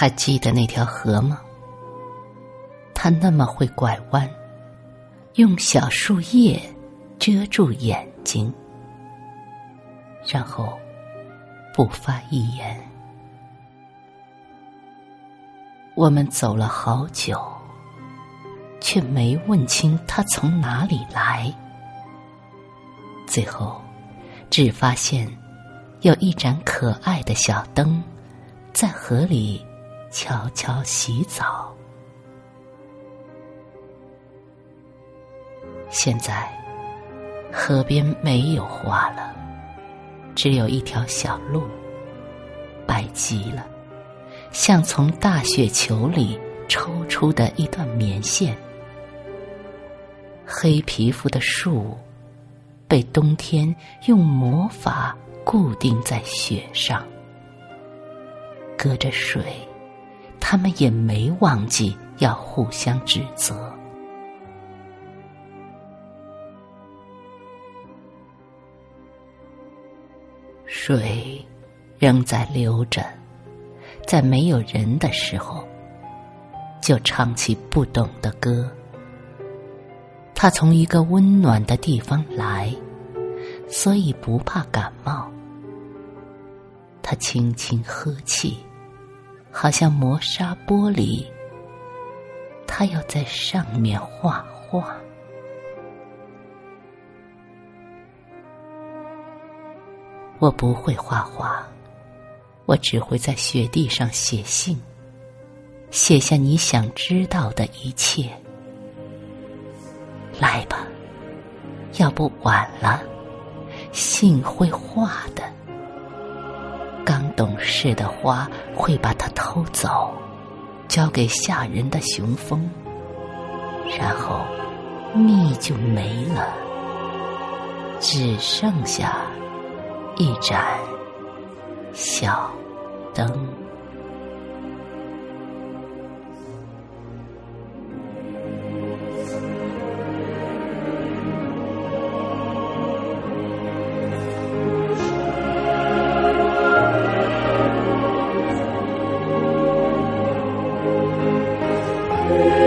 还记得那条河吗？它那么会拐弯，用小树叶遮住眼睛，然后不发一言。我们走了好久，却没问清他从哪里来。最后，只发现有一盏可爱的小灯，在河里悄悄洗澡。现在，河边没有花了，只有一条小路，白极了。像从大雪球里抽出的一段棉线，黑皮肤的树被冬天用魔法固定在雪上，隔着水，他们也没忘记要互相指责。水仍在流着。在没有人的时候，就唱起不懂的歌。他从一个温暖的地方来，所以不怕感冒。他轻轻呵气，好像磨砂玻璃。他要在上面画画。我不会画画。我只会在雪地上写信，写下你想知道的一切。来吧，要不晚了，信会化的。懂事的花会把它偷走，交给吓人的雄蜂，然后蜜就没了，只剩下一盏。小灯。Amen.